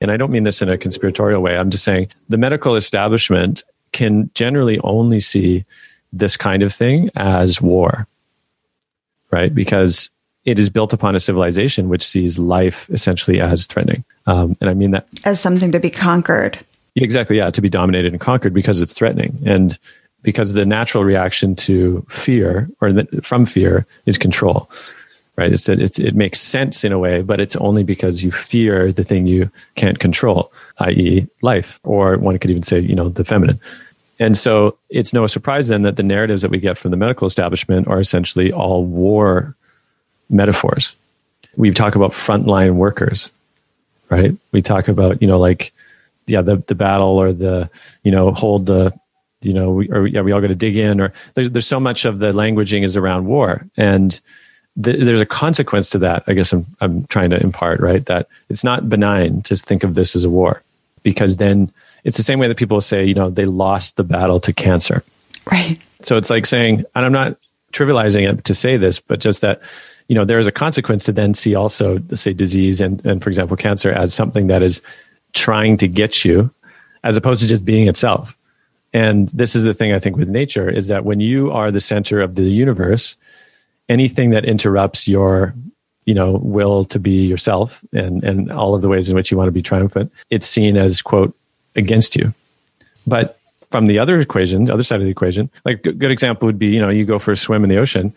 and I don't mean this in a conspiratorial way, I'm just saying the medical establishment can generally only see this kind of thing as war, right? Because it is built upon a civilization which sees life essentially as threatening. Um, and I mean that as something to be conquered. Exactly, yeah, to be dominated and conquered because it's threatening. And because the natural reaction to fear or the, from fear is control right? It's, it's it makes sense in a way but it's only because you fear the thing you can't control i.e life or one could even say you know the feminine. And so it's no surprise then that the narratives that we get from the medical establishment are essentially all war metaphors. We talk about frontline workers right? We talk about you know like yeah the, the battle or the you know hold the you know, we, or yeah, we all got to dig in, or there's there's so much of the languaging is around war, and th- there's a consequence to that. I guess I'm I'm trying to impart right that it's not benign to think of this as a war, because then it's the same way that people say, you know, they lost the battle to cancer, right? So it's like saying, and I'm not trivializing it to say this, but just that you know there is a consequence to then see also say disease and and for example cancer as something that is trying to get you as opposed to just being itself and this is the thing I think with nature is that when you are the center of the universe, anything that interrupts your you know will to be yourself and and all of the ways in which you want to be triumphant it's seen as quote against you. But from the other equation the other side of the equation like a good example would be you know you go for a swim in the ocean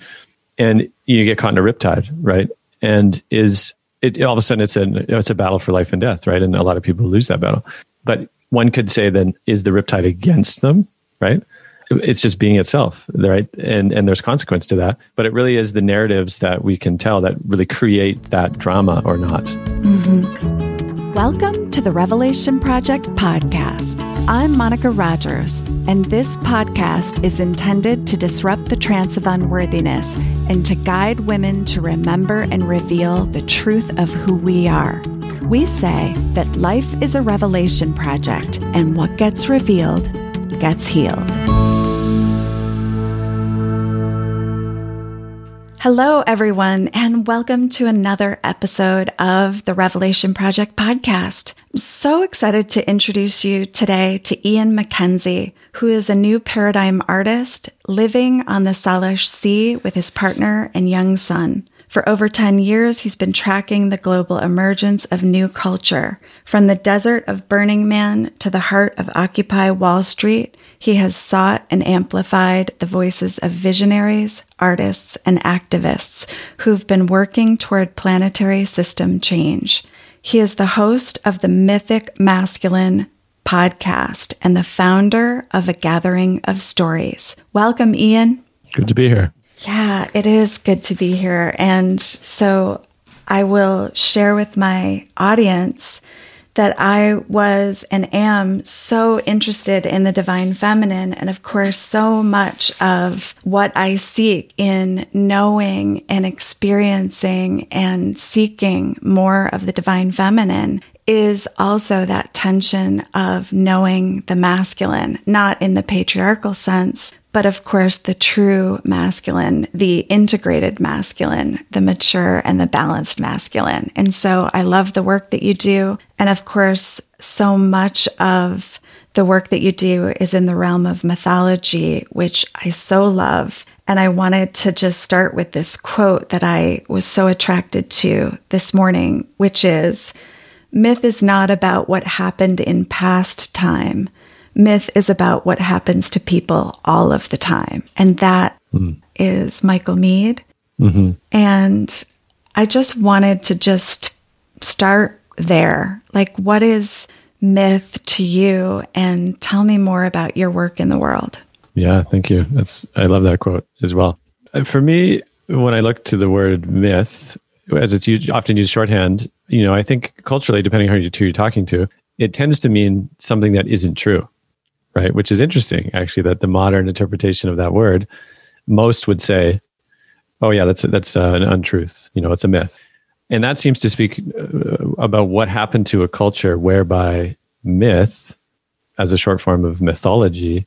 and you get caught in a riptide right? And is it all of a sudden it's a it's a battle for life and death right? And a lot of people lose that battle. But one could say then is the riptide against them right it's just being itself right and and there's consequence to that but it really is the narratives that we can tell that really create that drama or not mm-hmm. welcome to the revelation project podcast i'm monica rogers and this podcast is intended to disrupt the trance of unworthiness and to guide women to remember and reveal the truth of who we are we say that life is a revelation project, and what gets revealed gets healed. Hello, everyone, and welcome to another episode of the Revelation Project podcast. I'm so excited to introduce you today to Ian MacKenzie, who is a new paradigm artist living on the Salish Sea with his partner and young son. For over 10 years, he's been tracking the global emergence of new culture. From the desert of Burning Man to the heart of Occupy Wall Street, he has sought and amplified the voices of visionaries, artists, and activists who've been working toward planetary system change. He is the host of the Mythic Masculine podcast and the founder of A Gathering of Stories. Welcome, Ian. Good to be here. Yeah, it is good to be here. And so I will share with my audience that I was and am so interested in the divine feminine. And of course, so much of what I seek in knowing and experiencing and seeking more of the divine feminine is also that tension of knowing the masculine, not in the patriarchal sense, but of course, the true masculine, the integrated masculine, the mature and the balanced masculine. And so I love the work that you do. And of course, so much of the work that you do is in the realm of mythology, which I so love. And I wanted to just start with this quote that I was so attracted to this morning, which is Myth is not about what happened in past time myth is about what happens to people all of the time. And that mm. is Michael Meade. Mm-hmm. And I just wanted to just start there. Like, what is myth to you? And tell me more about your work in the world. Yeah, thank you. That's I love that quote as well. Uh, for me, when I look to the word myth, as it's used, often used shorthand, you know, I think culturally, depending on who you're talking to, it tends to mean something that isn't true right? Which is interesting, actually, that the modern interpretation of that word, most would say, "Oh yeah, that's that's uh, an untruth. You know, it's a myth," and that seems to speak uh, about what happened to a culture whereby myth, as a short form of mythology,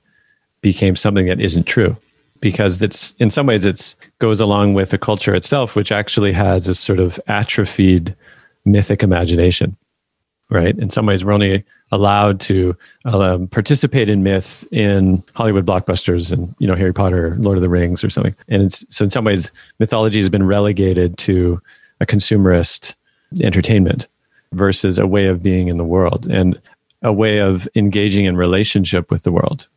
became something that isn't true, because it's in some ways it's goes along with the culture itself, which actually has a sort of atrophied mythic imagination. right? In some ways, we're only allowed to um, participate in myth in Hollywood blockbusters and you know Harry Potter, Lord of the Rings, or something. And it's so in some ways, mythology has been relegated to a consumerist entertainment versus a way of being in the world and a way of engaging in relationship with the world.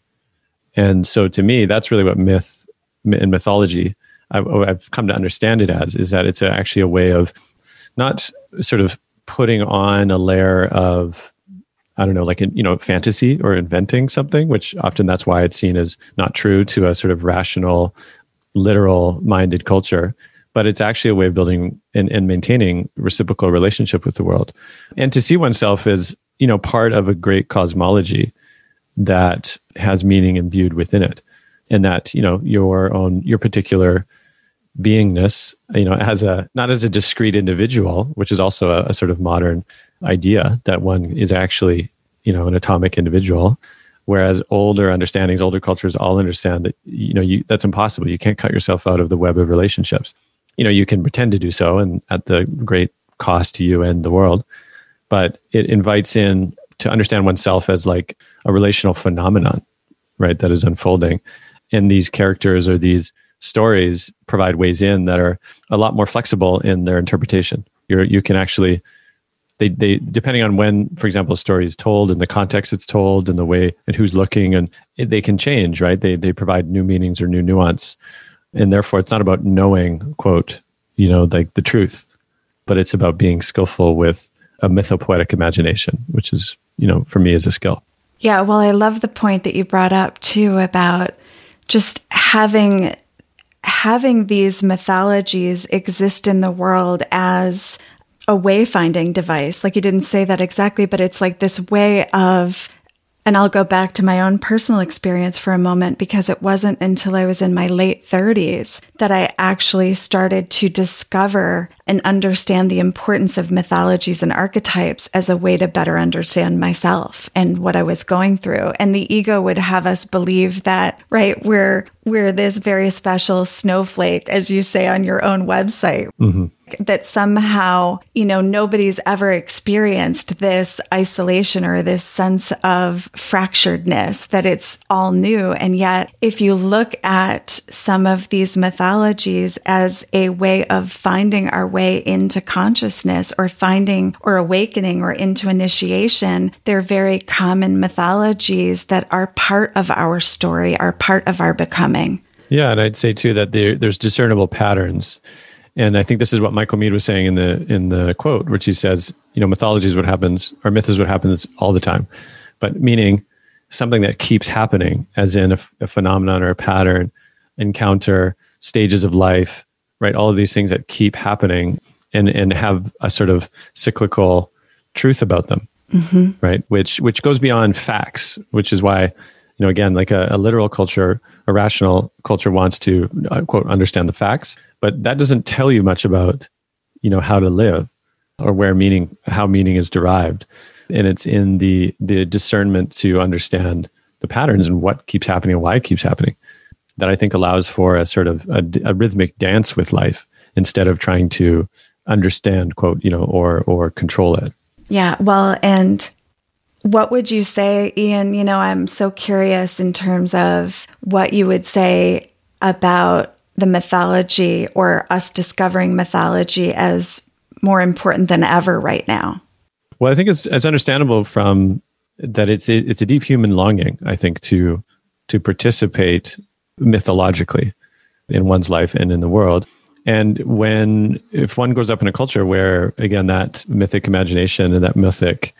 And so, to me, that's really what myth and mythology I've come to understand it as is that it's actually a way of not sort of putting on a layer of I don't know, like in, you know, fantasy or inventing something, which often that's why it's seen as not true to a sort of rational, literal minded culture. But it's actually a way of building and, and maintaining reciprocal relationship with the world, and to see oneself as you know part of a great cosmology that has meaning imbued within it, and that you know your own your particular beingness, you know, as a not as a discrete individual, which is also a, a, sort of modern idea that one is actually, you know, an atomic individual. Whereas older understandings, older cultures all understand that, you know, you, that's impossible. You can't cut yourself out of the web of relationships. You know, you can pretend to do so and at the great cost to you and the world, but it invites in to understand oneself as like a relational phenomenon, right? That is unfolding. And these characters or these stories provide ways in that are a lot more flexible in their interpretation. You're, you can actually, they, they, depending on when, for example, a story is told and the context it's told and the way and who's looking, and it, they can change, right? They, they provide new meanings or new nuance. And therefore, it's not about knowing, quote, you know, like the truth, but it's about being skillful with a mythopoetic imagination, which is, you know, for me is a skill. Yeah. Well, I love the point that you brought up too about just having having these mythologies exist in the world as a wayfinding device. Like you didn't say that exactly, but it's like this way of and I'll go back to my own personal experience for a moment because it wasn't until I was in my late 30s that I actually started to discover and understand the importance of mythologies and archetypes as a way to better understand myself and what I was going through. And the ego would have us believe that, right, we're we're this very special snowflake, as you say on your own website. Mm-hmm that somehow, you know, nobody's ever experienced this isolation or this sense of fracturedness, that it's all new. And yet, if you look at some of these mythologies as a way of finding our way into consciousness or finding or awakening or into initiation, they're very common mythologies that are part of our story, are part of our becoming. Yeah, and I'd say too that there, there's discernible patterns and I think this is what Michael Meade was saying in the in the quote, which he says, you know, mythology is what happens, or myth is what happens all the time, but meaning something that keeps happening, as in a, a phenomenon or a pattern, encounter, stages of life, right? All of these things that keep happening and and have a sort of cyclical truth about them, mm-hmm. right? Which which goes beyond facts, which is why you know again like a, a, literal culture a rational culture wants to uh, quote understand the facts but that doesn't tell you much about you know how to live or where meaning how meaning is derived and it's in the the discernment to understand the patterns and what keeps happening and why it keeps happening that i think allows for a sort of a, a rhythmic dance with life instead of trying to understand quote you know or or control it yeah well and what would you say, Ian? You know, I'm so curious in terms of what you would say about the mythology or us discovering mythology as more important than ever right now. Well, I think it's it's understandable from that it's it's a deep human longing, I think, to to participate mythologically in one's life and in the world. And when if one grows up in a culture where again that mythic imagination and that mythic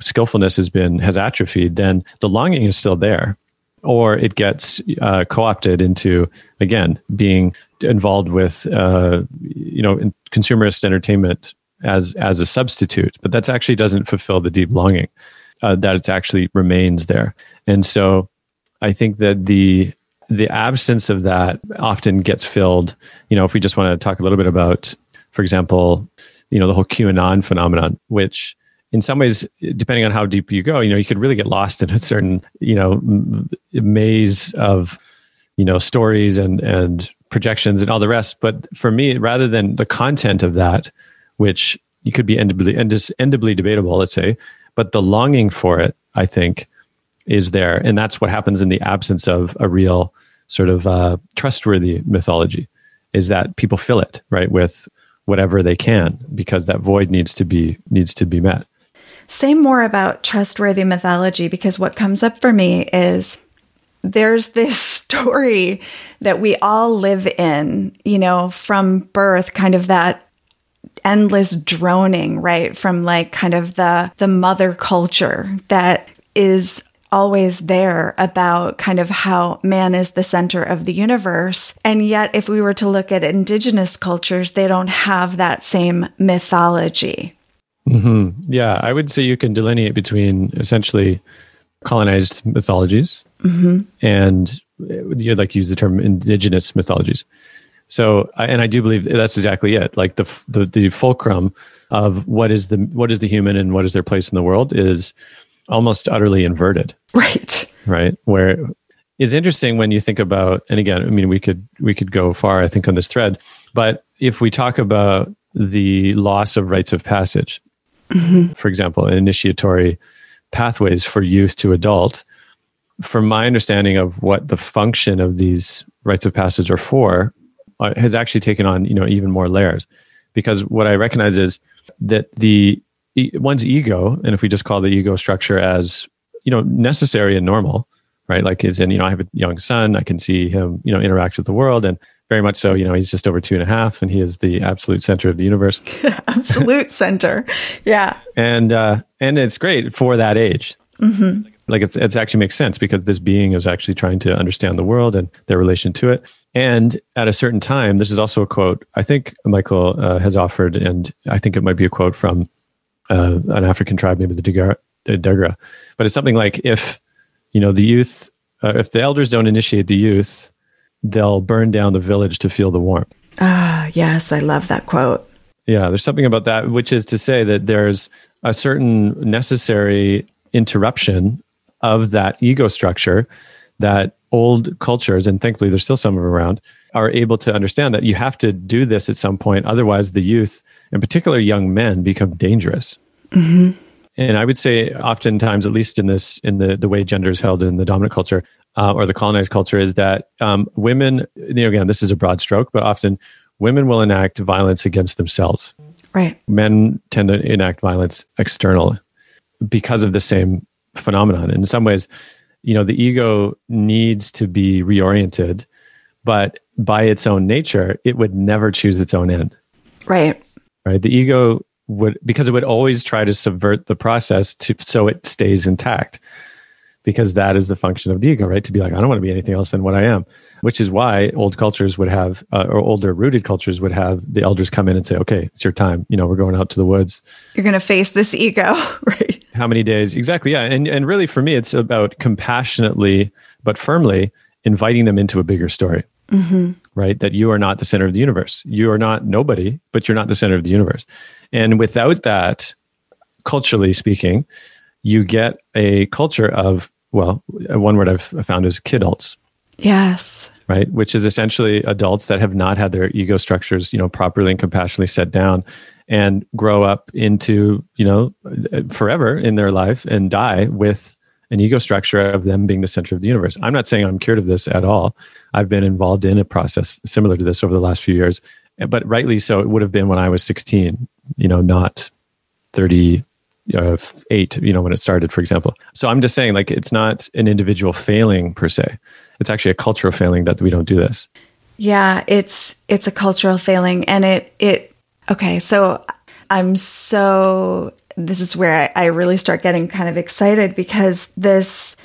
skillfulness has been has atrophied, then the longing is still there, or it gets uh, co-opted into again being involved with uh, you know consumerist entertainment as as a substitute. But that actually doesn't fulfill the deep longing uh, that it actually remains there. And so I think that the the absence of that often gets filled. You know, if we just want to talk a little bit about, for example, you know, the whole QAnon phenomenon, which in some ways, depending on how deep you go, you know, you could really get lost in a certain, you know, maze of, you know, stories and and projections and all the rest. But for me, rather than the content of that, which you could be endably, endably debatable, let's say, but the longing for it, I think, is there, and that's what happens in the absence of a real sort of uh, trustworthy mythology. Is that people fill it right with whatever they can because that void needs to be needs to be met. Say more about trustworthy mythology because what comes up for me is there's this story that we all live in, you know, from birth, kind of that endless droning, right? From like kind of the the mother culture that is always there about kind of how man is the center of the universe. And yet if we were to look at indigenous cultures, they don't have that same mythology. Mm-hmm. Yeah, I would say you can delineate between essentially colonized mythologies mm-hmm. and you'd like to use the term indigenous mythologies. So, and I do believe that's exactly it. Like the, the the fulcrum of what is the what is the human and what is their place in the world is almost utterly inverted. Right. Right. Where is interesting when you think about, and again, I mean, we could we could go far, I think, on this thread, but if we talk about the loss of rites of passage, mm-hmm. for example, initiatory pathways for youth to adult, from my understanding of what the function of these rites of passage are for, uh, has actually taken on you know even more layers, because what I recognize is that the one's ego, and if we just call the ego structure as you know necessary and normal, right? Like is in you know I have a young son, I can see him you know interact with the world, and very much so. You know, he's just over two and a half, and he is the absolute center of the universe. absolute center, yeah. And uh, and it's great for that age. Mm-hmm. Like it's it's actually makes sense because this being is actually trying to understand the world and their relation to it. And at a certain time, this is also a quote I think Michael uh, has offered, and I think it might be a quote from uh, an African tribe, maybe the Dagra, but it's something like if you know the youth, uh, if the elders don't initiate the youth, they'll burn down the village to feel the warmth. Ah, yes, I love that quote. Yeah, there's something about that, which is to say that there's a certain necessary interruption of that ego structure that old cultures, and thankfully there's still some of them around, are able to understand that you have to do this at some point. Otherwise, the youth, in particular young men, become dangerous. Mm-hmm. And I would say, oftentimes, at least in this, in the the way gender is held in the dominant culture, uh, or the colonized culture is that um, women, you know, again, this is a broad stroke, but often women will enact violence against themselves. Right. Men tend to enact violence external because of the same phenomenon. In some ways, you know, the ego needs to be reoriented, but by its own nature, it would never choose its own end. Right. Right. The ego would, because it would always try to subvert the process to so it stays intact because that is the function of the ego, right? To be like, I don't want to be anything else than what I am, which is why old cultures would have, uh, or older rooted cultures would have the elders come in and say, okay, it's your time. You know, we're going out to the woods. You're going to face this ego, right? How many days? Exactly. Yeah. And, and really for me, it's about compassionately, but firmly inviting them into a bigger story. Mm-hmm. Right? That you are not the center of the universe. You are not nobody, but you're not the center of the universe. And without that, culturally speaking, you get a culture of well, one word I've found is kidults. Yes. Right, which is essentially adults that have not had their ego structures, you know, properly and compassionately set down, and grow up into, you know, forever in their life and die with an ego structure of them being the center of the universe. I'm not saying I'm cured of this at all. I've been involved in a process similar to this over the last few years, but rightly so. It would have been when I was 16, you know, not 30 uh, you know, when it started, for example. So I'm just saying, like, it's not an individual failing per se. It's actually a cultural failing that we don't do this. Yeah, it's it's a cultural failing, and it it okay. So I'm so this is where I, I really start getting kind of excited because this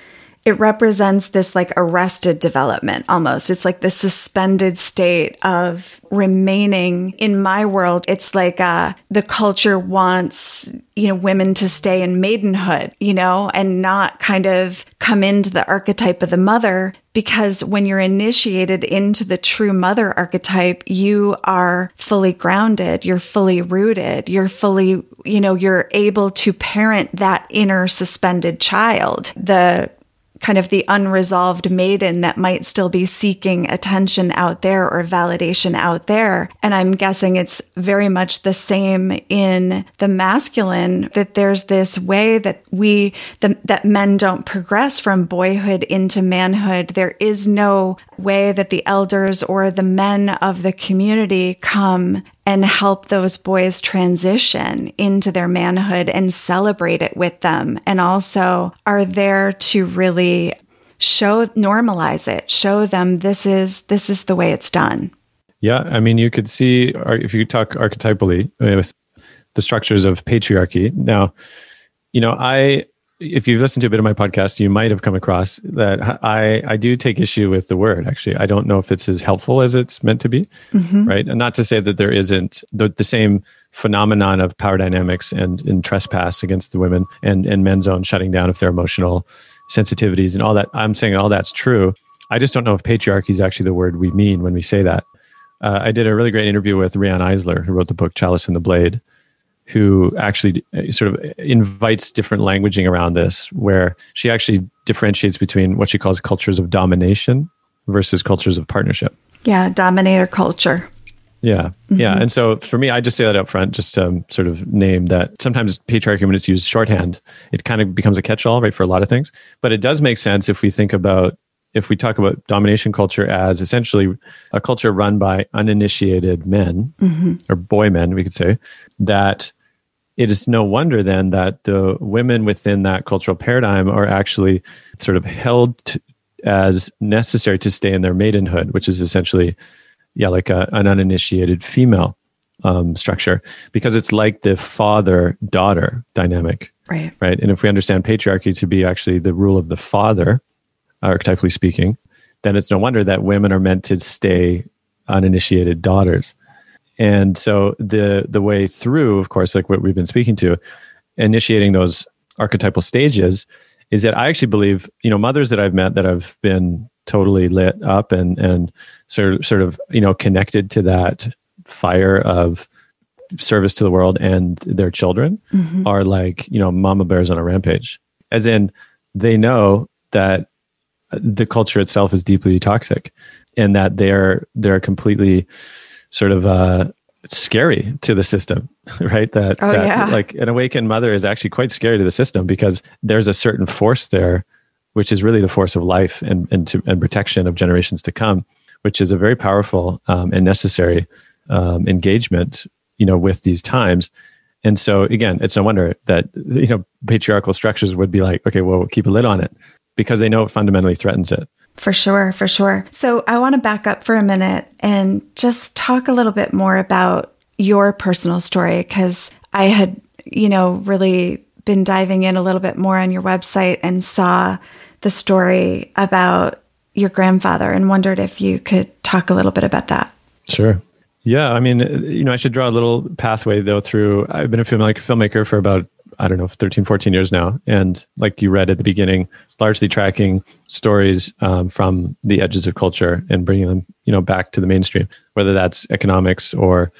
it represents this like arrested development almost. It's like the suspended state of remaining in my world. It's like uh, the culture wants, you know, women to stay in maidenhood, you know, and not kind of come into the archetype of the mother. Because when you're initiated into the true mother archetype, you are fully grounded, you're fully rooted, you're fully, you know, you're able to parent that inner suspended child. The kind of the unresolved maiden that might still be seeking attention out there or validation out there. And I'm guessing it's very much the same in the masculine that there's this way that we, the, that men don't progress from boyhood into manhood. There is no way that the elders or the men of the community come and help those boys transition into their manhood and celebrate it with them. And also are there to really show, normalize it, show them this is, this is the way it's done. Yeah. I mean, you could see if you talk archetypally uh, with the structures of patriarchy. Now, you know, I, if you've listened to a bit of my podcast, you might have come across that I, I do take issue with the word. Actually, I don't know if it's as helpful as it's meant to be, mm-hmm. right? And not to say that there isn't the, the same phenomenon of power dynamics and, and trespass against the women and, and men's own shutting down of they're emotional sensitivities and all that. I'm saying all that's true. I just don't know if patriarchy is actually the word we mean when we say that. Uh, I did a really great interview with Riane Eisler, who wrote the book Chalice and the Blade who actually uh, sort of invites different languaging around this, where she actually differentiates between what she calls cultures of domination versus cultures of partnership. Yeah, dominator culture. Yeah, mm-hmm. yeah. And so for me, I just say that up front, just to um, sort of name that sometimes patriarchy, when it's used shorthand, it kind of becomes a catch all, right, for a lot of things. But it does make sense if we think about if we talk about domination culture as essentially a culture run by uninitiated men mm-hmm. or boy men, we could say, that it is no wonder then that the women within that cultural paradigm are actually sort of held to, as necessary to stay in their maidenhood, which is essentially, yeah, like a, an uninitiated female um, structure, because it's like the father daughter dynamic. Right. Right. And if we understand patriarchy to be actually the rule of the father, archetypally speaking, then it's no wonder that women are meant to stay uninitiated daughters. And so the the way through, of course, like what we've been speaking to, initiating those archetypal stages is that I actually believe, you know, mothers that I've met that have been totally lit up and and sort of, sort of you know connected to that fire of service to the world and their children mm-hmm. are like you know mama bears on a rampage as in they know that the culture itself is deeply toxic and that they're they're completely sort of uh, scary to the system, right? That, oh, that yeah. like an awakened mother is actually quite scary to the system because there's a certain force there, which is really the force of life and and, to, and protection of generations to come, which is a very powerful um, and necessary um, engagement, you know, with these times. And so again, it's no wonder that you know patriarchal structures would be like, okay, well, we'll keep a lid on it because they know it fundamentally threatens it. For sure, for sure. So I want to back up for a minute and just talk a little bit more about your personal story because I had, you know, really been diving in a little bit more on your website and saw the story about your grandfather and wondered if you could talk a little bit about that. Sure. Yeah, I mean, you know, I should draw a little pathway though through I've been a filmmaker for about I don't know, 13, 14 years now. And like you read at the beginning, largely tracking stories um, from the edges of culture and bringing them, you know, back to the mainstream, whether that's economics or,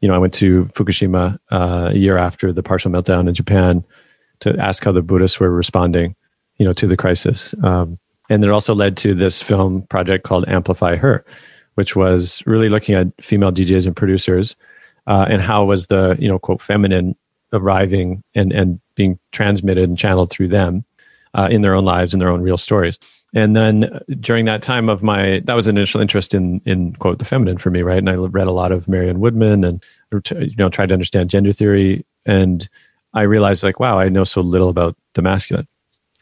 you know, I went to Fukushima uh, a year after the partial meltdown in Japan to ask how the Buddhists were responding, you know, to the crisis. Um, and it also led to this film project called Amplify Her, which was really looking at female DJs and producers uh, and how was the, you know, quote, feminine arriving and, and being transmitted and channeled through them uh, in their own lives and their own real stories. And then during that time of my, that was an initial interest in, in quote, the feminine for me, right? And I read a lot of Marion Woodman and, you know, tried to understand gender theory. And I realized like, wow, I know so little about the masculine,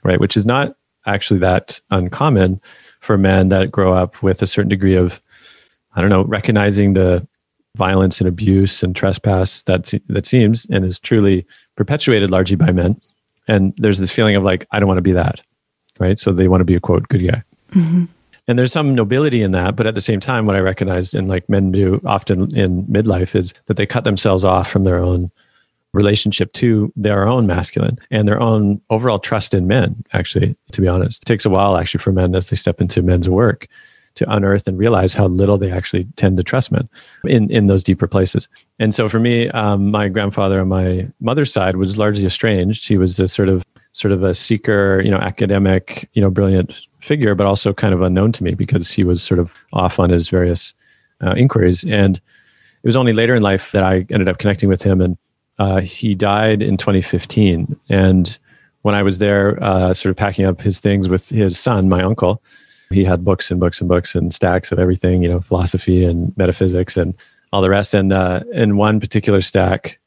right? Which is not actually that uncommon for men that grow up with a certain degree of, I don't know, recognizing the violence and abuse and trespass that that seems and is truly perpetuated largely by men. And there's this feeling of like, I don't want to be that, right? So they want to be a quote good guy. Mm-hmm. And there's some nobility in that, but at the same time, what I recognized and like men do often in midlife is that they cut themselves off from their own relationship to their own masculine and their own overall trust in men actually to be honest it takes a while actually for men as they step into men's work to unearth and realize how little they actually tend to trust men in, in those deeper places. And so for me, um, my grandfather on my mother's side was largely estranged. He was a sort of sort of a seeker, you know, academic, you know, brilliant figure, but also kind of unknown to me because he was sort of off on his various uh, inquiries. And it was only later in life that I ended up connecting with him. And uh, he died in 2015. And when I was there, uh, sort of packing up his things with his son, my uncle, he had books and books and books and stacks of everything, you know, philosophy and metaphysics and all the rest. And uh, in one particular stack,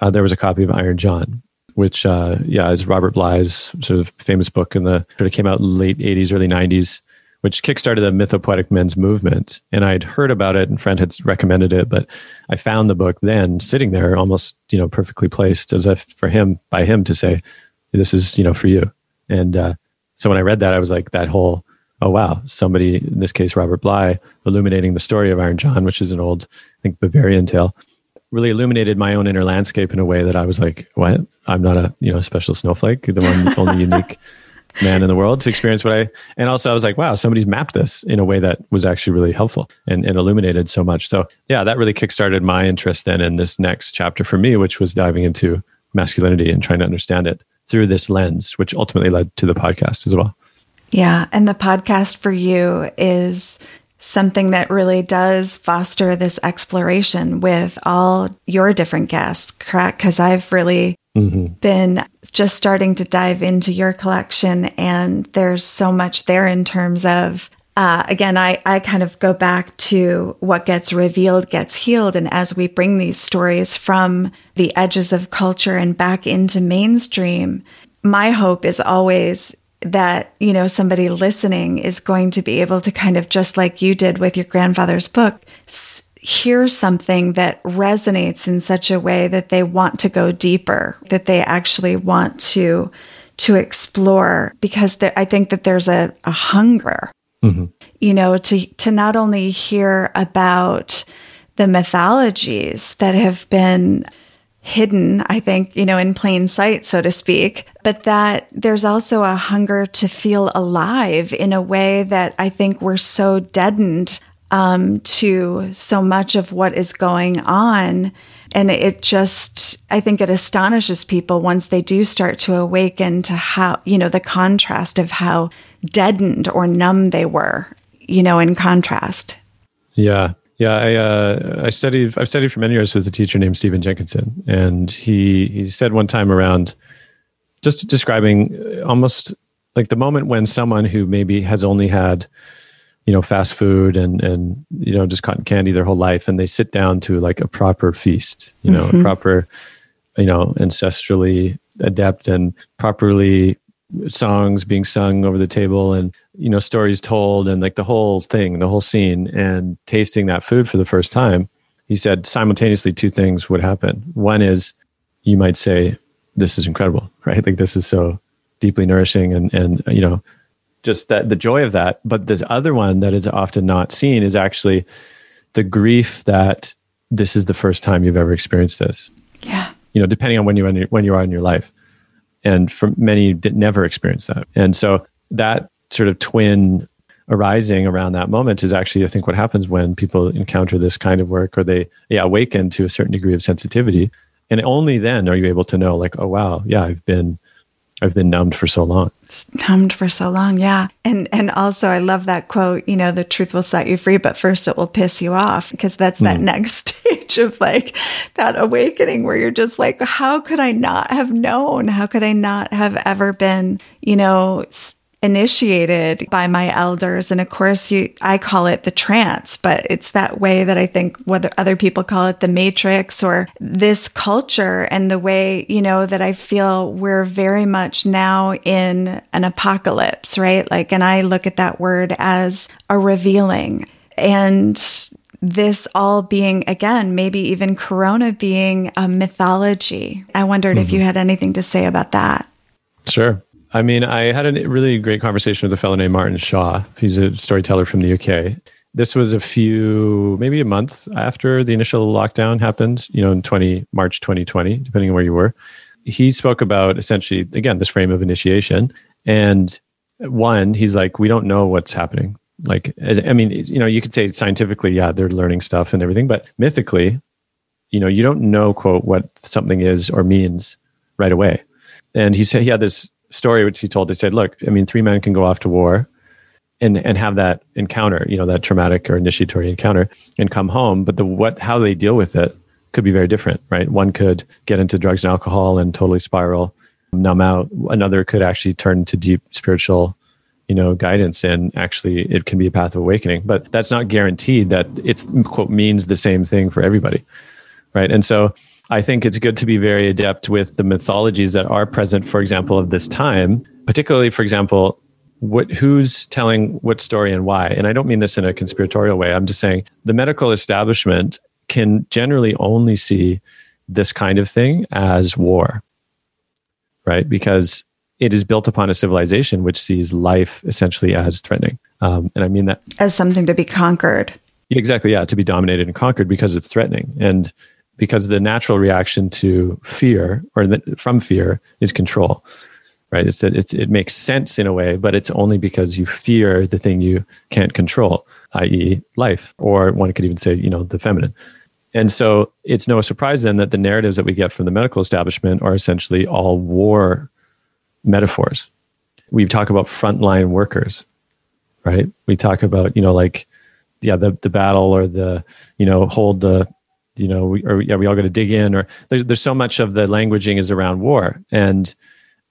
uh, there was a copy of Iron John, which, uh, yeah, is Robert Bly's sort of famous book in the sort of came out late 80s, early 90s, which kickstarted the mythopoetic men's movement. And I'd heard about it and friend had recommended it, but I found the book then sitting there almost, you know, perfectly placed as if for him, by him to say, this is, you know, for you. And uh, so when I read that, I was like, that whole, oh, wow, somebody, in this case, Robert Bly, illuminating the story of Iron John, which is an old, I think, Bavarian tale really illuminated my own inner landscape in a way that I was like, what? I'm not a, you know, special snowflake, the one only unique man in the world to experience what I, and also I was like, wow, somebody's mapped this in a way that was actually really helpful and, and illuminated so much. So yeah, that really kickstarted my interest then in this next chapter for me, which was diving into masculinity and trying to understand it through this lens, which ultimately led to the podcast as well. Yeah. And the podcast for you is something that really does foster this exploration with all your different guests, correct? Because I've really mm-hmm. been just starting to dive into your collection, and there's so much there in terms of. Uh, again, I, I kind of go back to what gets revealed gets healed. And as we bring these stories from the edges of culture and back into mainstream, my hope is always that, you know, somebody listening is going to be able to kind of just like you did with your grandfather's book, hear something that resonates in such a way that they want to go deeper, that they actually want to to explore because there, I think that there's a, a hunger, mm-hmm. you know, to to not only hear about the mythologies that have been hidden, I think, you know, in plain sight, so to speak, but that there's also a hunger to feel alive in a way that I think we're so deadened um, to so much of what is going on. And it just, I think it astonishes people once they do start to awaken to how, you know, the contrast of how deadened or numb they were, you know, in contrast. Yeah. Yeah, I uh, I studied I've studied for many years with a teacher named Stephen Jenkinson, and he he said one time around just describing uh, almost like the moment when someone who maybe has only had you know fast food and and you know just cotton candy their whole life and they sit down to like a proper feast you know mm-hmm. a proper you know ancestrally adept and properly songs being sung over the table and you know stories told and like the whole thing the whole scene and tasting that food for the first time he said simultaneously two things would happen. One is you might say this is incredible right? Like this is so deeply nourishing and and you know just that the joy of that. But this other one that is often not seen is actually the grief that this is the first time you've ever experienced this. Yeah. You know depending on when you when you are in your life and for many did never experience that. And so that sort of twin arising around that moment is actually i think what happens when people encounter this kind of work or they yeah awaken to a certain degree of sensitivity. And only then are you able to know like oh wow yeah i've been I've been numbed for so long. It's numbed for so long, yeah. And and also I love that quote, you know, the truth will set you free, but first it will piss you off because that's that mm. next stage of like that awakening where you're just like, how could I not have known? How could I not have ever been, you know, initiated by my elders. And of course, you, I call it the trance, but it's that way that I think whether other people call it the matrix or this culture and the way, you know, that I feel we're very much now in an apocalypse, right? Like, and I look at that word as a revealing and this all being again maybe even corona being a mythology i wondered mm-hmm. if you had anything to say about that sure I mean, I had a really great conversation with a fellow named Martin Shaw. He's a storyteller from the UK. This was a few, maybe a month after the initial lockdown happened, you know, in 20, March 2020, depending on where you were. He spoke about essentially, again, this frame of initiation. And one, he's like, we don't know what's happening. Like, as, I mean, you know, you could say scientifically, yeah, they're learning stuff and everything, but mythically, you know, you don't know, quote, what something is or means right away. And he said he had this story which he told, they said, look, I mean, three men can go off to war and and have that encounter, you know, that traumatic or initiatory encounter, and come home. But the what how they deal with it could be very different, right? One could get into drugs and alcohol and totally spiral, numb out. Another could actually turn to deep spiritual, you know, guidance, and actually it can be a path of awakening. But that's not guaranteed that it's quote means the same thing for everybody, right? And so. I think it's good to be very adept with the mythologies that are present, for example, of this time, particularly, for example, what who's telling what story and why? And i don't mean this in a conspiratorial way. I'm just saying the medical establishment can generally only see this kind of thing as war right? Because it is built upon a civilization which sees life essentially as threatening. Um, and i mean that as something to be conquered. Exactly yeah to be dominated and conquered because it's threatening. And because the natural reaction to fear or the, from fear is control right? It's that it's, it makes sense in a way, but it's only because you fear the thing you can't control, i.e., life, or one could even say, you know, the feminine. And so it's no surprise then that the narratives that we get from the medical establishment are essentially all war metaphors. We talk about frontline workers, right? We talk about, you know, like, yeah, the, the battle or the, you know, hold the, you know, we, or yeah, we all got to dig in, or there's, there's so much of the languaging is around war. And,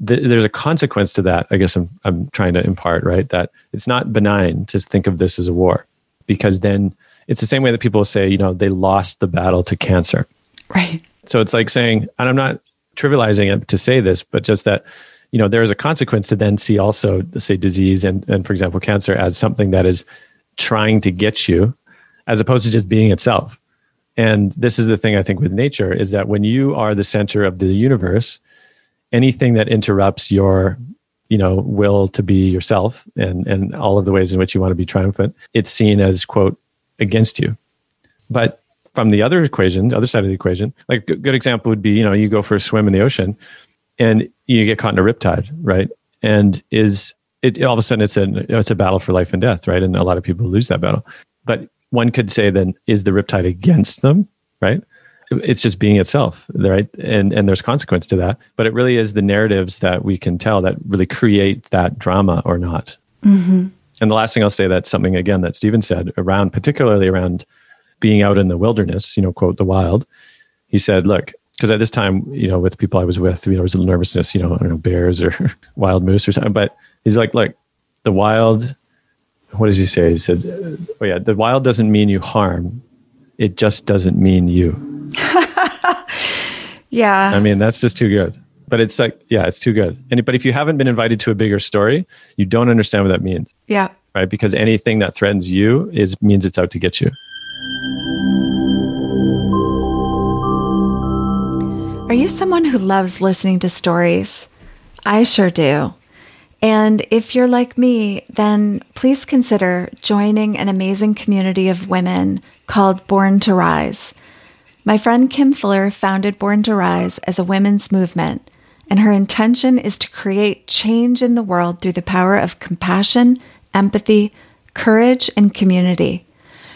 th- there's a consequence to that. I guess I'm I'm trying to impart right that it's not benign to think of this as a war, because then it's the same way that people say you know they lost the battle to cancer. Right. So it's like saying, and I'm not trivializing it to say this, but just that you know there is a consequence to then see also say disease and and for example cancer as something that is trying to get you as opposed to just being itself and this is the thing i think with nature is that when you are the center of the universe anything that interrupts your you know will to be yourself and and all of the ways in which you want to be triumphant it's seen as quote against you. But from the other equation the other side of the equation like a good example would be you know you go for a swim in the ocean and you get caught in a riptide right? And is it all of a sudden it's a it's a battle for life and death right? And a lot of people lose that battle. But one could say then is the riptide against them right? It's just being itself right? And and there's consequence to that but it really is the narratives that we can tell that really create that drama or not. Mm-hmm. and the last thing i'll say that's something again that stephen said around particularly around being out in the wilderness you know quote the wild he said look because at this time you know with people i was with you know there was a little nervousness you know i don't know bears or wild moose or something but he's like look the wild what does he say he said oh yeah the wild doesn't mean you harm it just doesn't mean you yeah. I mean, that's just too good. But it's like, yeah, it's too good. And but if you haven't been invited to a bigger story, you don't understand what that means. Yeah. Right? Because anything that threatens you is means it's out to get you. Are you someone who loves listening to stories? I sure do. And if you're like me, then please consider joining an amazing community of women called Born to Rise. My friend Kim Fuller founded Born to Rise as a women's movement, and her intention is to create change in the world through the power of compassion, empathy, courage, and community.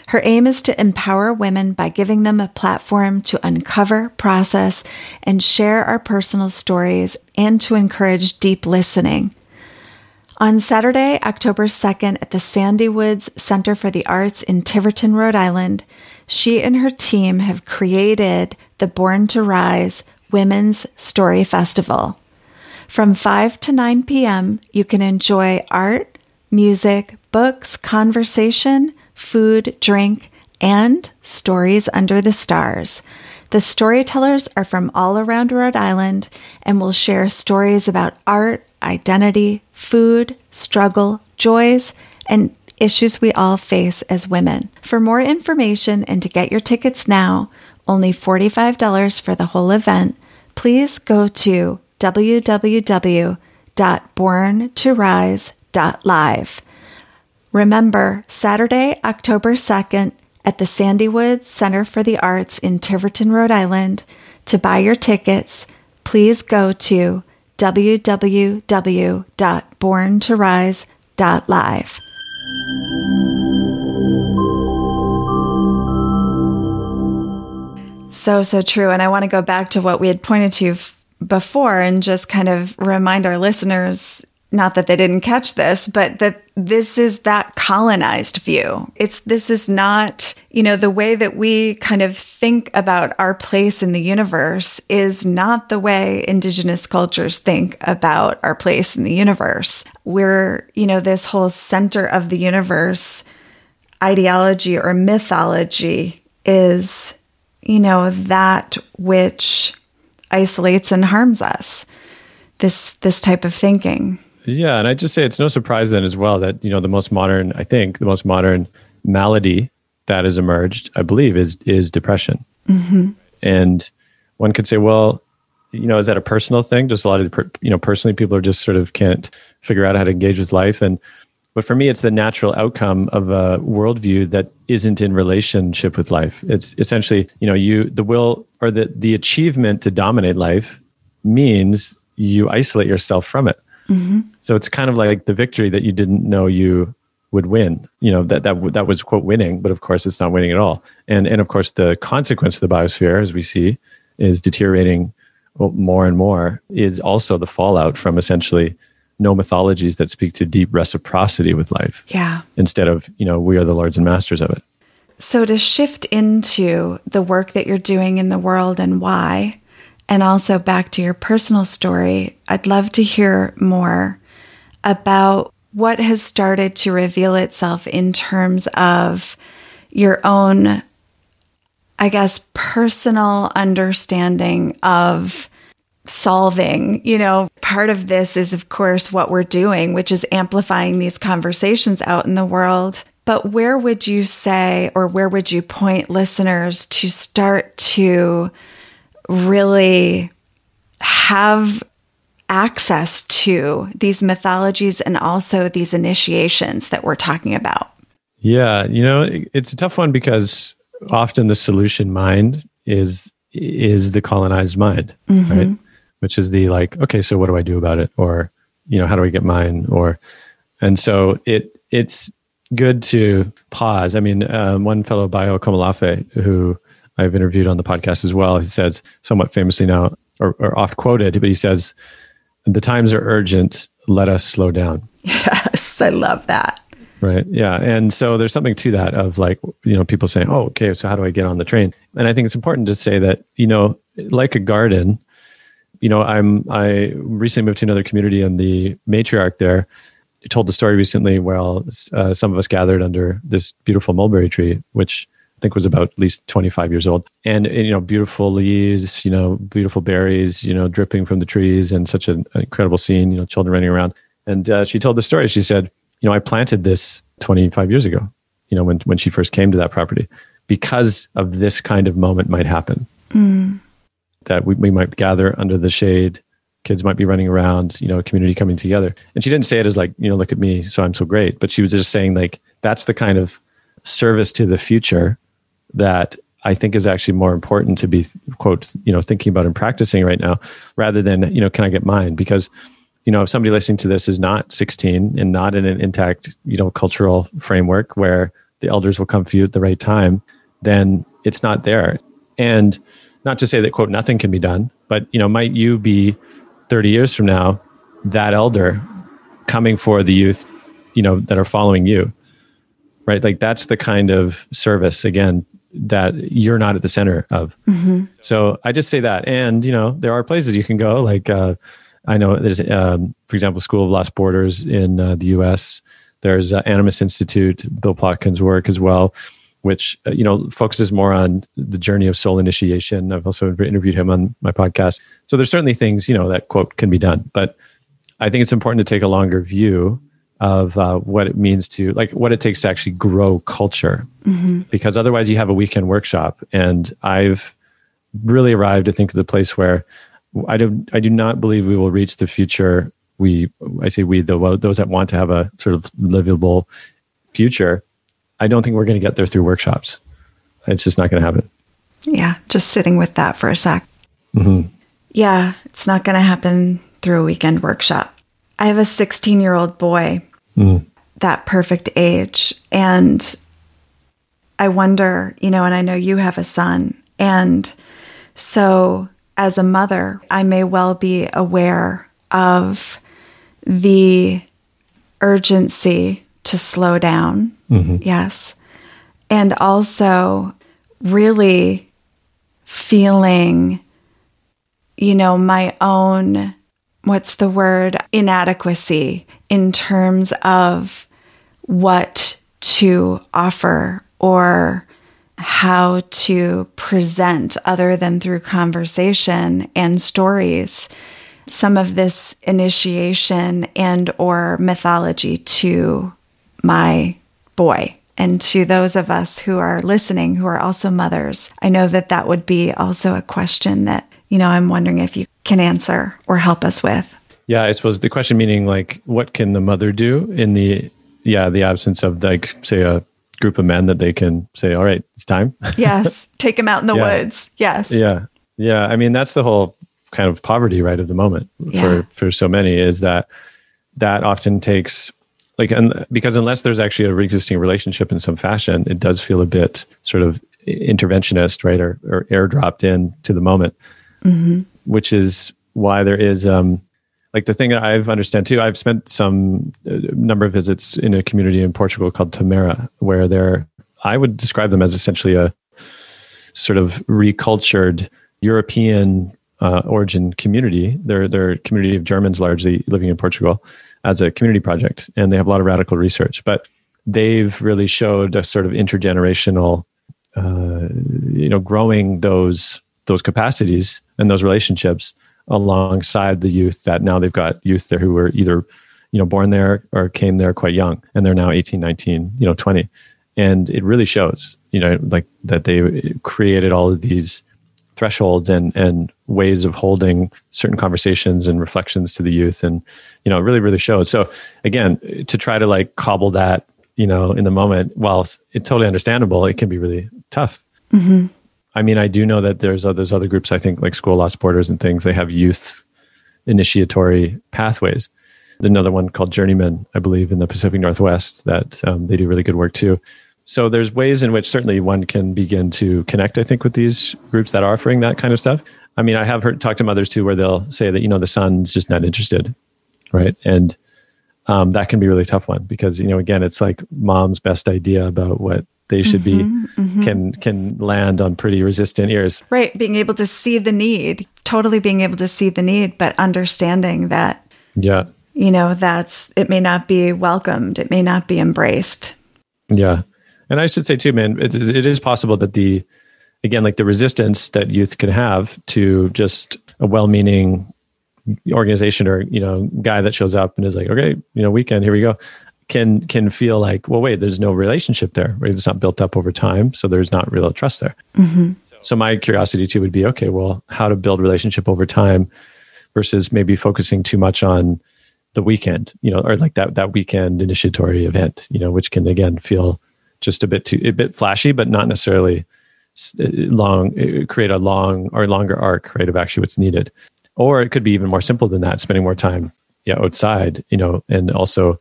Her aim is to empower women by giving them a platform to uncover, process, and share our personal stories and to encourage deep listening. On Saturday, October 2nd, at the Sandywoods Center for the Arts in Tiverton, Rhode Island, she and her team have created the Born to Rise Women's Story Festival. From 5 to 9 p.m., you can enjoy art, music, books, conversation, food, drink, and stories under the stars. The storytellers are from all around Rhode Island and will share stories about art, identity, food, struggle, joys, and issues we all face as women. For more information and to get your tickets now, only $45 for the whole event, please go to www.borntorise.live. Remember, Saturday, October 2nd at the Sandywoods Center for the Arts in Tiverton, Rhode Island. To buy your tickets, please go to www.borntorise.live. So, so true. And I want to go back to what we had pointed to before and just kind of remind our listeners not that they didn't catch this, but that this is that colonized view. It's this is not, you know, the way that we kind of think about our place in the universe is not the way indigenous cultures think about our place in the universe. We're, you know, this whole center of the universe ideology or mythology is, you know, that which isolates and harms us. This this type of thinking. Yeah, and I just say it's no surprise then as well that you know the most modern, I think, the most modern malady that has emerged, I believe, is is depression. Mm-hmm. And one could say, well, you know, is that a personal thing? Just a lot of you know, personally, people are just sort of can't figure out how to engage with life. And but for me, it's the natural outcome of a worldview that isn't in relationship with life. It's essentially, you know, you the will or the the achievement to dominate life means you isolate yourself from it. Mm-hmm. So it's kind of like the victory that you didn't know you would win. You know that that that was quote winning, but of course it's not winning at all. And and of course the consequence of the biosphere, as we see, is deteriorating more and more. Is also the fallout from essentially no mythologies that speak to deep reciprocity with life. Yeah. Instead of you know we are the lords and masters of it. So to shift into the work that you're doing in the world and why, and also back to your personal story, I'd love to hear more about what has started to reveal itself in terms of your own, I guess, personal understanding of solving. You know, part of this is, of course, what we're doing, which is amplifying these conversations out in the world. But where would you say, or where would you point listeners to start to really have access to these mythologies and also these initiations that we're talking about? Yeah, you know, it's a tough one because often the solution mind is is the colonized mind, mm-hmm. right? Which is the like, okay, so what do I do about it? Or, you know, how do I get mine? Or and so it it's good to pause. I mean, um, one fellow Bayo Akomolafe, who I've interviewed on the podcast as well. He says, somewhat famously now, or, or oft quoted, but he says, The times are urgent. Let us slow down. Yes, I love that. Right. Yeah. And so there's something to that of like, you know, people saying, oh, okay, so how do I get on the train? And I think it's important to say that, you know, like a garden, you know, I'm, I recently moved to another community and the matriarch there told the story recently where uh, some of us gathered under this beautiful mulberry tree, which I think was about at least 25 years old. And, and, you know, beautiful leaves, you know, beautiful berries, you know, dripping from the trees and such an incredible scene, you know, children running around. And uh, she told the story. She said, you know, I planted this 25 years ago, you know, when, when she first came to that property because of this kind of moment might happen. Mm. That we, we might gather under the shade, kids might be running around, you know, community coming together. And she didn't say it as like, you know, look at me, so I'm so great. But she was just saying like, that's the kind of service to the future that I think is actually more important to be quote you know thinking about and practicing right now rather than you know can I get mine? Because you know if somebody listening to this is not 16 and not in an intact you know cultural framework where the elders will come for you at the right time then it's not there. And not to say that quote nothing can be done but you know might you be 30 years from now that elder coming for the youth you know that are following you right? Like that's the kind of service again that you're not at the center of. Mm-hmm. So I just say that. And, you know, there are places you can go. Like, uh, I know there's, um, for example, School of Lost Borders in uh, the US. There's uh, Animas Institute, Bill Plotkin's work as well, which, uh, you know, focuses more on the journey of soul initiation. I've also interviewed him on my podcast. So there's certainly things, you know, that quote can be done. But I think it's important to take a longer view of uh, what it means to like what it takes to actually grow culture. Mm-hmm. because otherwise you have a weekend workshop. And i've really arrived i think at the place where i do i do not believe we will reach the future. We i say we the, those that want to have a sort of livable future i don't think we're going to get there through workshops. It's just not going to happen. Yeah just sitting with that for a sec. Mm-hmm. yeah it's not going to happen through a weekend workshop I have a 16 year old boy, mm. that perfect age. And I wonder, you know, and I know you have a son. And so as a mother, I may well be aware of the urgency to slow down. Mm-hmm. Yes. And also really feeling, you know, my own, what's the word, inadequacy in terms of what to offer or how to present other than through conversation and stories some of this initiation and or mythology to my boy and to those of us who are listening who are also mothers. I know that that would be also a question that you know i'm wondering if you can answer or help us with yeah i suppose the question meaning like what can the mother do in the yeah the absence of like say a group of men that they can say, all right, it's time. yes. Take him out in the yeah. woods. Yes. Yeah. Yeah. I mean, that's the whole kind of poverty, right, of the moment yeah. for, for so many is that that often takes like, and because unless there's actually a existing relationship in some fashion, it does feel a bit sort of interventionist, right, or, or airdropped in to the moment, mm-hmm. Which is why there is, um, like the thing that I've understand too, I've spent some uh, number of visits in a community in Portugal called Tamera, where they're, I would describe them as essentially a sort of recultured European uh, origin community. They're, they're a community of Germans largely living in Portugal as a community project, and they have a lot of radical research. But they've really showed a sort of intergenerational, uh, you know, growing those those capacities and those relationships alongside the youth that now they've got youth there who were either you know born there or came there quite young and they're now 18 19 you know 20 and it really shows you know like that they created all of these thresholds and and ways of holding certain conversations and reflections to the youth. And you know it really really shows. So again to try to like cobble that you know in the moment while it's totally understandable it can be really tough. Mm-hmm. I mean, I do know that there's other, other groups, I think, like School of Lost Borders and things, they have youth initiatory pathways. Another one called Journeyman, I believe, in the Pacific Northwest, that um, they do really good work too. So there's ways in which certainly one can begin to connect, I think, with these groups that are offering that kind of stuff. I mean, I have heard talk to mothers too, where they'll say that you know the son's just not interested, right? And um, that can be a really tough one because you know again, it's like mom's best idea about what they should mm-hmm, be mm-hmm. can can land on pretty resistant ears. Right being able to see the need totally being able to see the need but understanding that yeah. you know that's it may not be welcomed it may not be embraced. Yeah. And i should say too man it, it is possible that the again like the resistance that youth can have to just a well-meaning organization or you know guy that shows up and is like okay you know weekend here we go can can feel like, well, wait, there's no relationship there. Right? It's not built up over time, so there's not real trust there. Mm-hmm. So my curiosity too would be, okay, well, how to build relationship over time versus maybe focusing too much on the weekend, you know, or like that that weekend initiatory event, you know, which can again feel just a bit too a bit flashy, but not necessarily uh, long uh, create a long or longer arc, right, of actually what's needed. Or it could be even more simple than that, spending more time yeah outside, you know, and also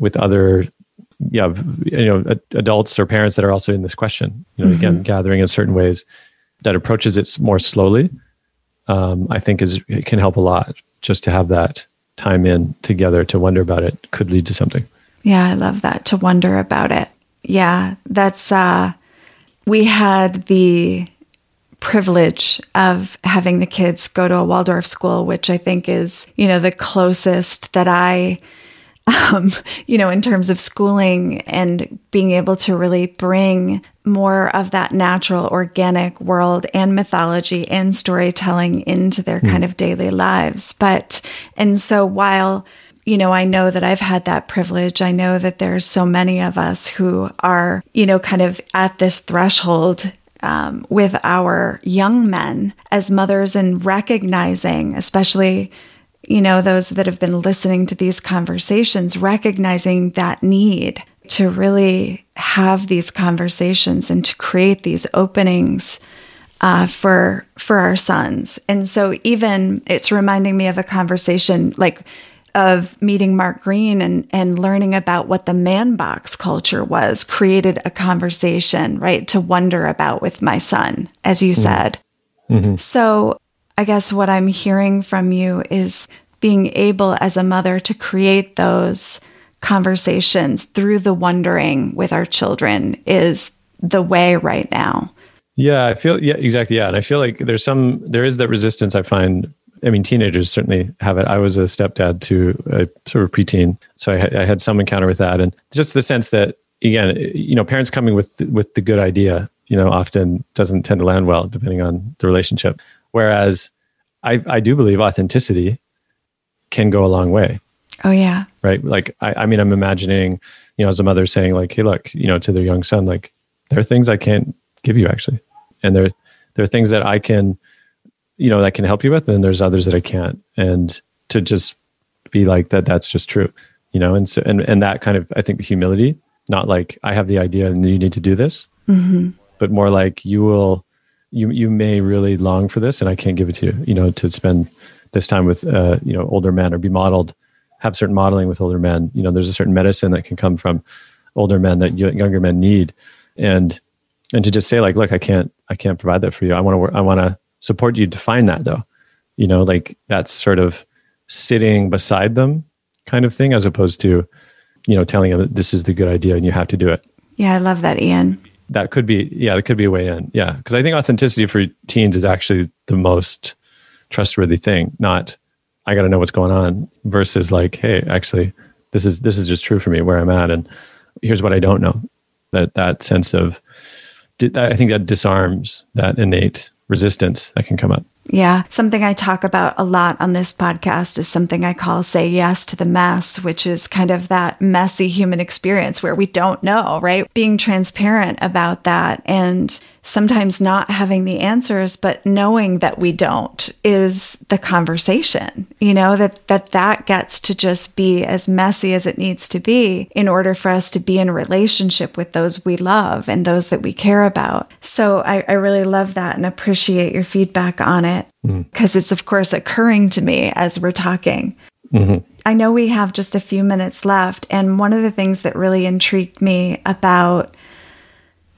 with other yeah you know adults or parents that are also in this question you know mm-hmm. again gathering in certain ways that approaches it more slowly um, i think is it can help a lot just to have that time in together to wonder about it could lead to something yeah i love that to wonder about it yeah that's uh we had the privilege of having the kids go to a waldorf school which i think is you know the closest that i um, you know, in terms of schooling and being able to really bring more of that natural, organic world and mythology and storytelling into their mm. kind of daily lives. But, and so while, you know, I know that I've had that privilege. I know that there's so many of us who are, you know, kind of at this threshold um, with our young men as mothers and recognizing, especially you know, those that have been listening to these conversations, recognizing that need to really have these conversations and to create these openings uh, for for our sons. And so, even it's reminding me of a conversation like of meeting Mark Greene and and learning about what the man box culture was. Created a conversation, right, to wonder about with my son, as you mm-hmm. said. Mm-hmm. So I guess what I'm hearing from you is being able as a mother to create those conversations through the wondering with our children is the way right now. Yeah, I feel yeah, exactly. Yeah. And I feel like there's some there is that resistance I find I mean, teenagers certainly have it. I was a stepdad to a sort of preteen, so I had, I had some encounter with that, and just the sense that again, you know, parents coming with with the good idea, you know, often doesn't tend to land well depending on the relationship. Whereas, I I do believe authenticity can go a long way. Oh yeah, right. Like I, I mean, I'm imagining, you know, as a mother saying like, "Hey, look, you know, to their young son, like there are things I can't give you actually, and there there are things that I can." you know that can help you with and there's others that i can't and to just be like that that's just true you know and so and, and that kind of i think humility not like i have the idea and you need to do this mm-hmm. but more like you will you you may really long for this and i can't give it to you you know to spend this time with uh, you know older men or be modeled have certain modeling with older men. You know there's a certain medicine that can come from older men that younger men need. And and to just say like look i can't i can't provide that for you. I want to i want to support you to find that though. You know like that's sort of sitting beside them kind of thing as opposed to you know telling them that this is the good idea and you have to do it. Yeah i love that ian that could be yeah that could be a way in. Yeah. Because i think authenticity for teens is actually the most trustworthy thing not i got to know what's going on versus like hey actually this is this is just true for me where i'm at and here's what i don't know. That that sense of i think that disarms that innate resistance that can come up. Yeah. Something I talk about a lot on this podcast is something I call say yes to the mess, which is kind of that messy human experience where we don't know, right? Being transparent about that and sometimes not having the answers, but knowing that we don't is the conversation, you know, that, that that gets to just be as messy as it needs to be in order for us to be in a relationship with those we love and those that we care about. So I, I really love that and appreciate your feedback on it because mm. it's, of course, occurring to me as we're talking. Mm-hmm. I know we have just a few minutes left. And one of the things that really intrigued me about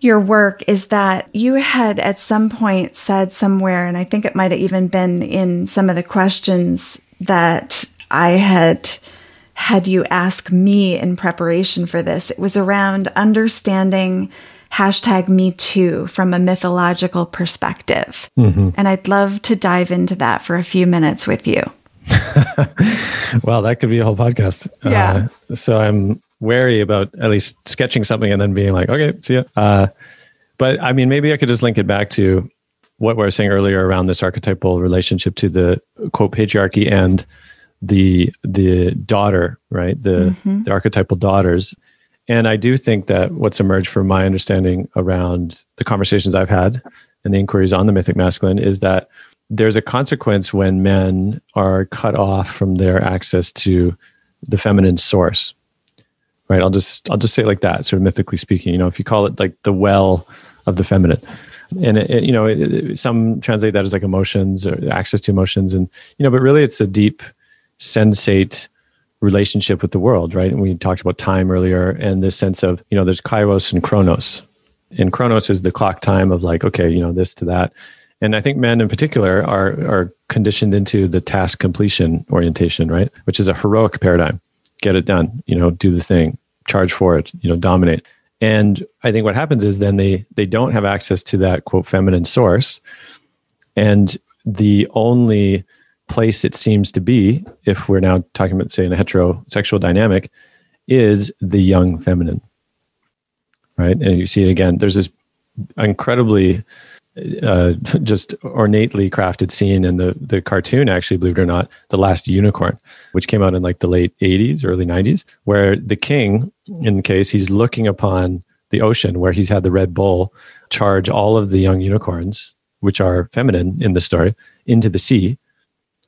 your work is that you had at some point said somewhere, and I think it might have even been in some of the questions that I had had you ask me in preparation for this. It was around understanding hashtag me too from a mythological perspective. Mm-hmm. And I'd love to dive into that for a few minutes with you. well, that could be a whole podcast. Yeah. Uh, so I'm wary about at least sketching something and then being like, okay, see ya. Uh, but I mean, maybe I could just link it back to what we were saying earlier around this archetypal relationship to the quote patriarchy and the the daughter, right? The mm-hmm. the archetypal daughters. And I do think that what's emerged from my understanding around the conversations I've had and the inquiries on the mythic masculine is that there's a consequence when men are cut off from their access to the feminine source right? I'll just i'll just say it like that sort of mythically speaking you know if you call it like the well of the feminine. And it, it, you know it, some translate that as like emotions or access to emotions and you know but really it's a deep sensate relationship with the world right? And we talked about time earlier and this sense of you know there's kairos and chronos. And chronos is the clock time of like okay you know this to that. And i think men in particular are are conditioned into the task completion orientation right? Which is a heroic paradigm get it done, you know, do the thing, charge for it, you know, dominate. And I think what happens is then they they don't have access to that quote feminine source. And the only place it seems to be, if we're now talking about say in a heterosexual dynamic, is the young feminine. Right. And you see it again, there's this incredibly uh, just ornately crafted scene in the the cartoon actually believe it or not the last unicorn which came out in like the late 80s early 90s where the king in the case he's looking upon the ocean where he's had the red bull charge all of the young unicorns which are feminine in the story into the sea.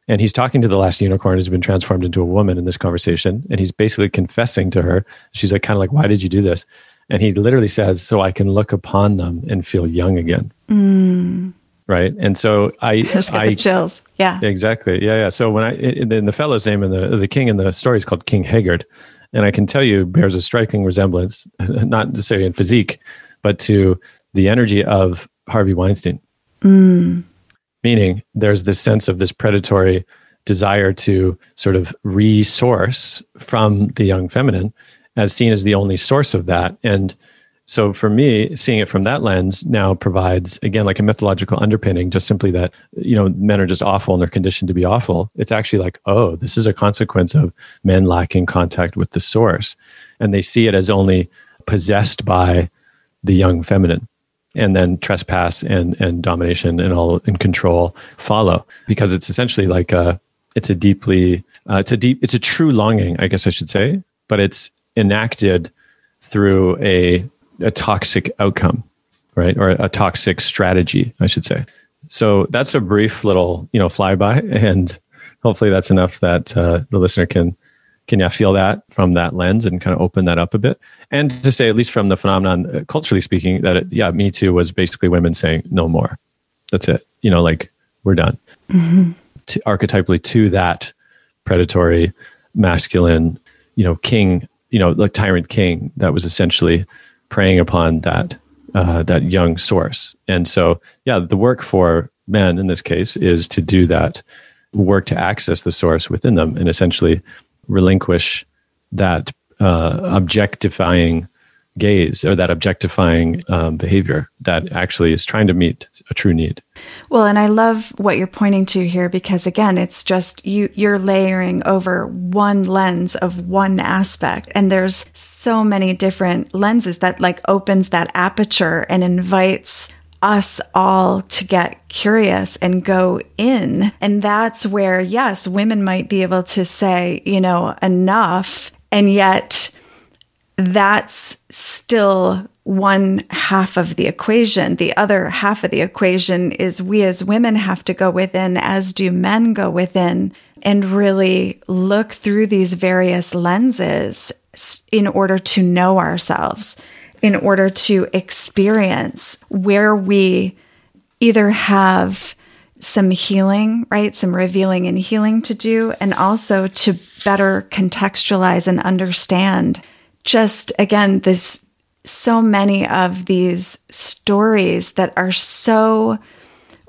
And he's talking to the last unicorn who's been transformed into a woman in this conversation and he's basically confessing to her. She's like kind of like why did you do this and he literally says, So I can look upon them and feel young again. Mm. Right. And so I just get I, the chills. Yeah. Exactly. Yeah. Yeah. So when I, in the fellow's name and the, the king in the story is called King Haggard. And I can tell you bears a striking resemblance, not necessarily in physique, but to the energy of Harvey Weinstein. Mm. Meaning there's this sense of this predatory desire to sort of resource from the young feminine as seen as the only source of that. And so for me, seeing it from that lens now provides, again, like a mythological underpinning, just simply that, you know, men are just awful and they're conditioned to be awful. It's actually like, oh, this is a consequence of men lacking contact with the source. And they see it as only possessed by the young feminine. And then trespass and, and domination and all and control follow because it's essentially like a, it's a deeply, uh, it's a deep, it's a true longing, I guess I should say, but it's enacted through a a toxic outcome, right? Or a toxic strategy, I should say. So that's a brief little, you know, flyby, and hopefully that's enough that uh, the listener can can yeah feel that from that lens and kind of open that up a bit, and to say at least from the phenomenon, uh, culturally speaking, that it, yeah, Me Too was basically women saying no more. That's it. You know, like we're done. Mm-hmm. To, archetypally to that predatory, masculine, you know, king, you know, like tyrant king that was essentially preying upon that uh, that young source. And so, yeah, the work for men in this case is to do that work to access the source within them and essentially relinquish that uh, objectifying gaze or that objectifying um, behavior that actually is trying to meet a true need. Well, and I love what you're pointing to here because again, it's just you you're layering over one lens of one aspect and there's so many different lenses that like opens that aperture and invites us all to get curious and go in. And that's where, yes, women might be able to say, you know, enough. And yet, that's still one half of the equation. The other half of the equation is we as women have to go within, as do men go within, and really look through these various lenses in order to know ourselves, in order to experience where we either have some healing, right? Some revealing and healing to do, and also to better contextualize and understand just again, this so many of these stories that are so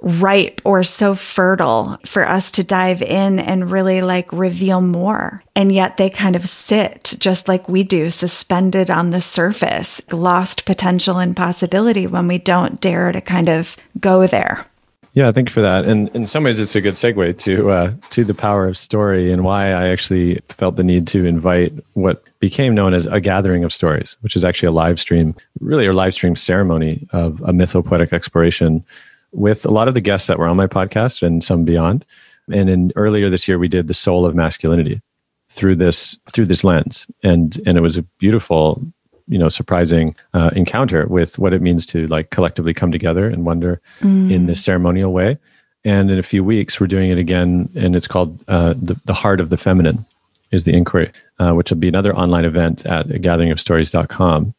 ripe or so fertile for us to dive in and really like reveal more. And yet they kind of sit just like we do, suspended on the surface, lost potential and possibility when we don't dare to kind of go there. Yeah, thank you for that. And in some ways, it's a good segue to uh, to the power of story and why I actually felt the need to invite what became known as a gathering of stories, which is actually a live stream, really a live stream ceremony of a mythopoetic exploration with a lot of the guests that were on my podcast and some beyond. And in earlier this year, we did the soul of masculinity through this through this lens, and and it was a beautiful you know surprising uh, encounter with what it means to like collectively come together and wonder mm. in this ceremonial way. And in a few weeks we're doing it again and it's called uh, the, the heart of the feminine is the inquiry uh, which will be another online event at gatheringofstories.com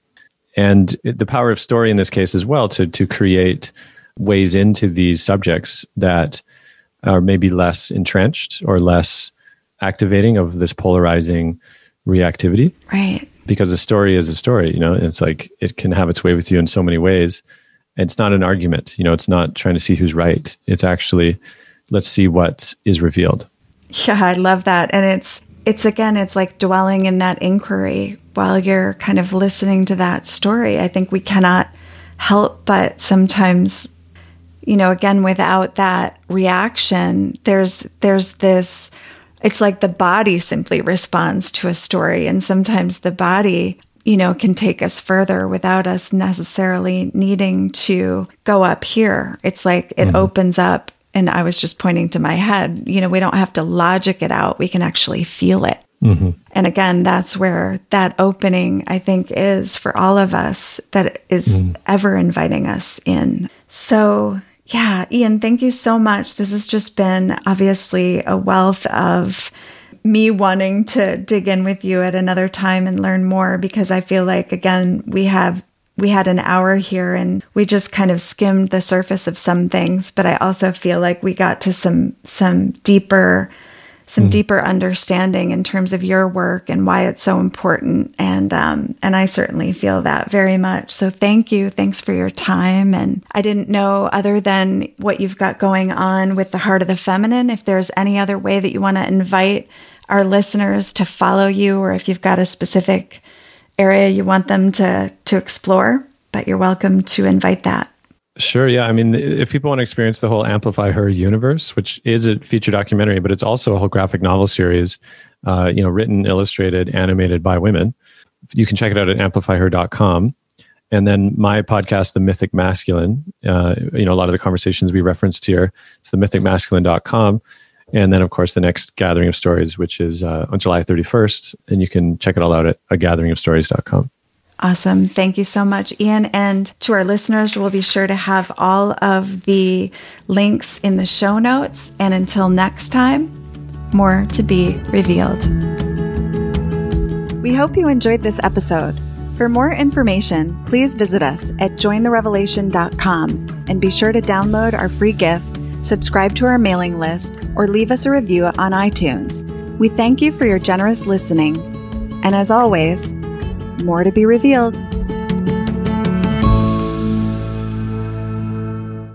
and the power of story in this case as well to to create ways into these subjects that are maybe less entrenched or less activating of this polarizing reactivity. Right because a story is a story, you know, it's like it can have its way with you in so many ways. It's not an argument, you know, it's not trying to see who's right. It's actually let's see what is revealed. Yeah, I love that. And it's it's again, it's like dwelling in that inquiry while you're kind of listening to that story. I think we cannot help but sometimes you know, again without that reaction, there's there's this it's like the body simply responds to a story. And sometimes the body, you know, can take us further without us necessarily needing to go up here. It's like it mm-hmm. opens up. And I was just pointing to my head. You know, we don't have to logic it out, we can actually feel it. Mm-hmm. And again, that's where that opening, I think, is for all of us that is mm. ever inviting us in. So, yeah, Ian, thank you so much. This has just been obviously a wealth of me wanting to dig in with you at another time and learn more because I feel like again we have we had an hour here and we just kind of skimmed the surface of some things, but I also feel like we got to some some deeper some mm. deeper understanding in terms of your work and why it's so important. And um, and I certainly feel that very much. So thank you. Thanks for your time. And I didn't know other than what you've got going on with the Heart of the Feminine, if there's any other way that you want to invite our listeners to follow you, or if you've got a specific area you want them to to explore. But you're welcome to invite that. Sure. Yeah. I mean, if people want to experience the whole Amplify Her universe, which is a feature documentary, but it's also a whole graphic novel series, uh, you know, written, illustrated, animated by women, you can check it out at amplifyher.com. And then my podcast, The Mythic Masculine, uh, you know, a lot of the conversations we referenced here, it's the themythicmasculine.com. And then, of course, the next Gathering of Stories, which is uh, on July 31st. And you can check it all out at a gatheringofstories.com. Awesome. Thank you so much, Ian. And to our listeners, we'll be sure to have all of the links in the show notes. And until next time, more to be revealed. We hope you enjoyed this episode. For more information, please visit us at jointherevelation.com and be sure to download our free gift, subscribe to our mailing list, or leave us a review on iTunes. We thank you for your generous listening. And as always, more to be revealed.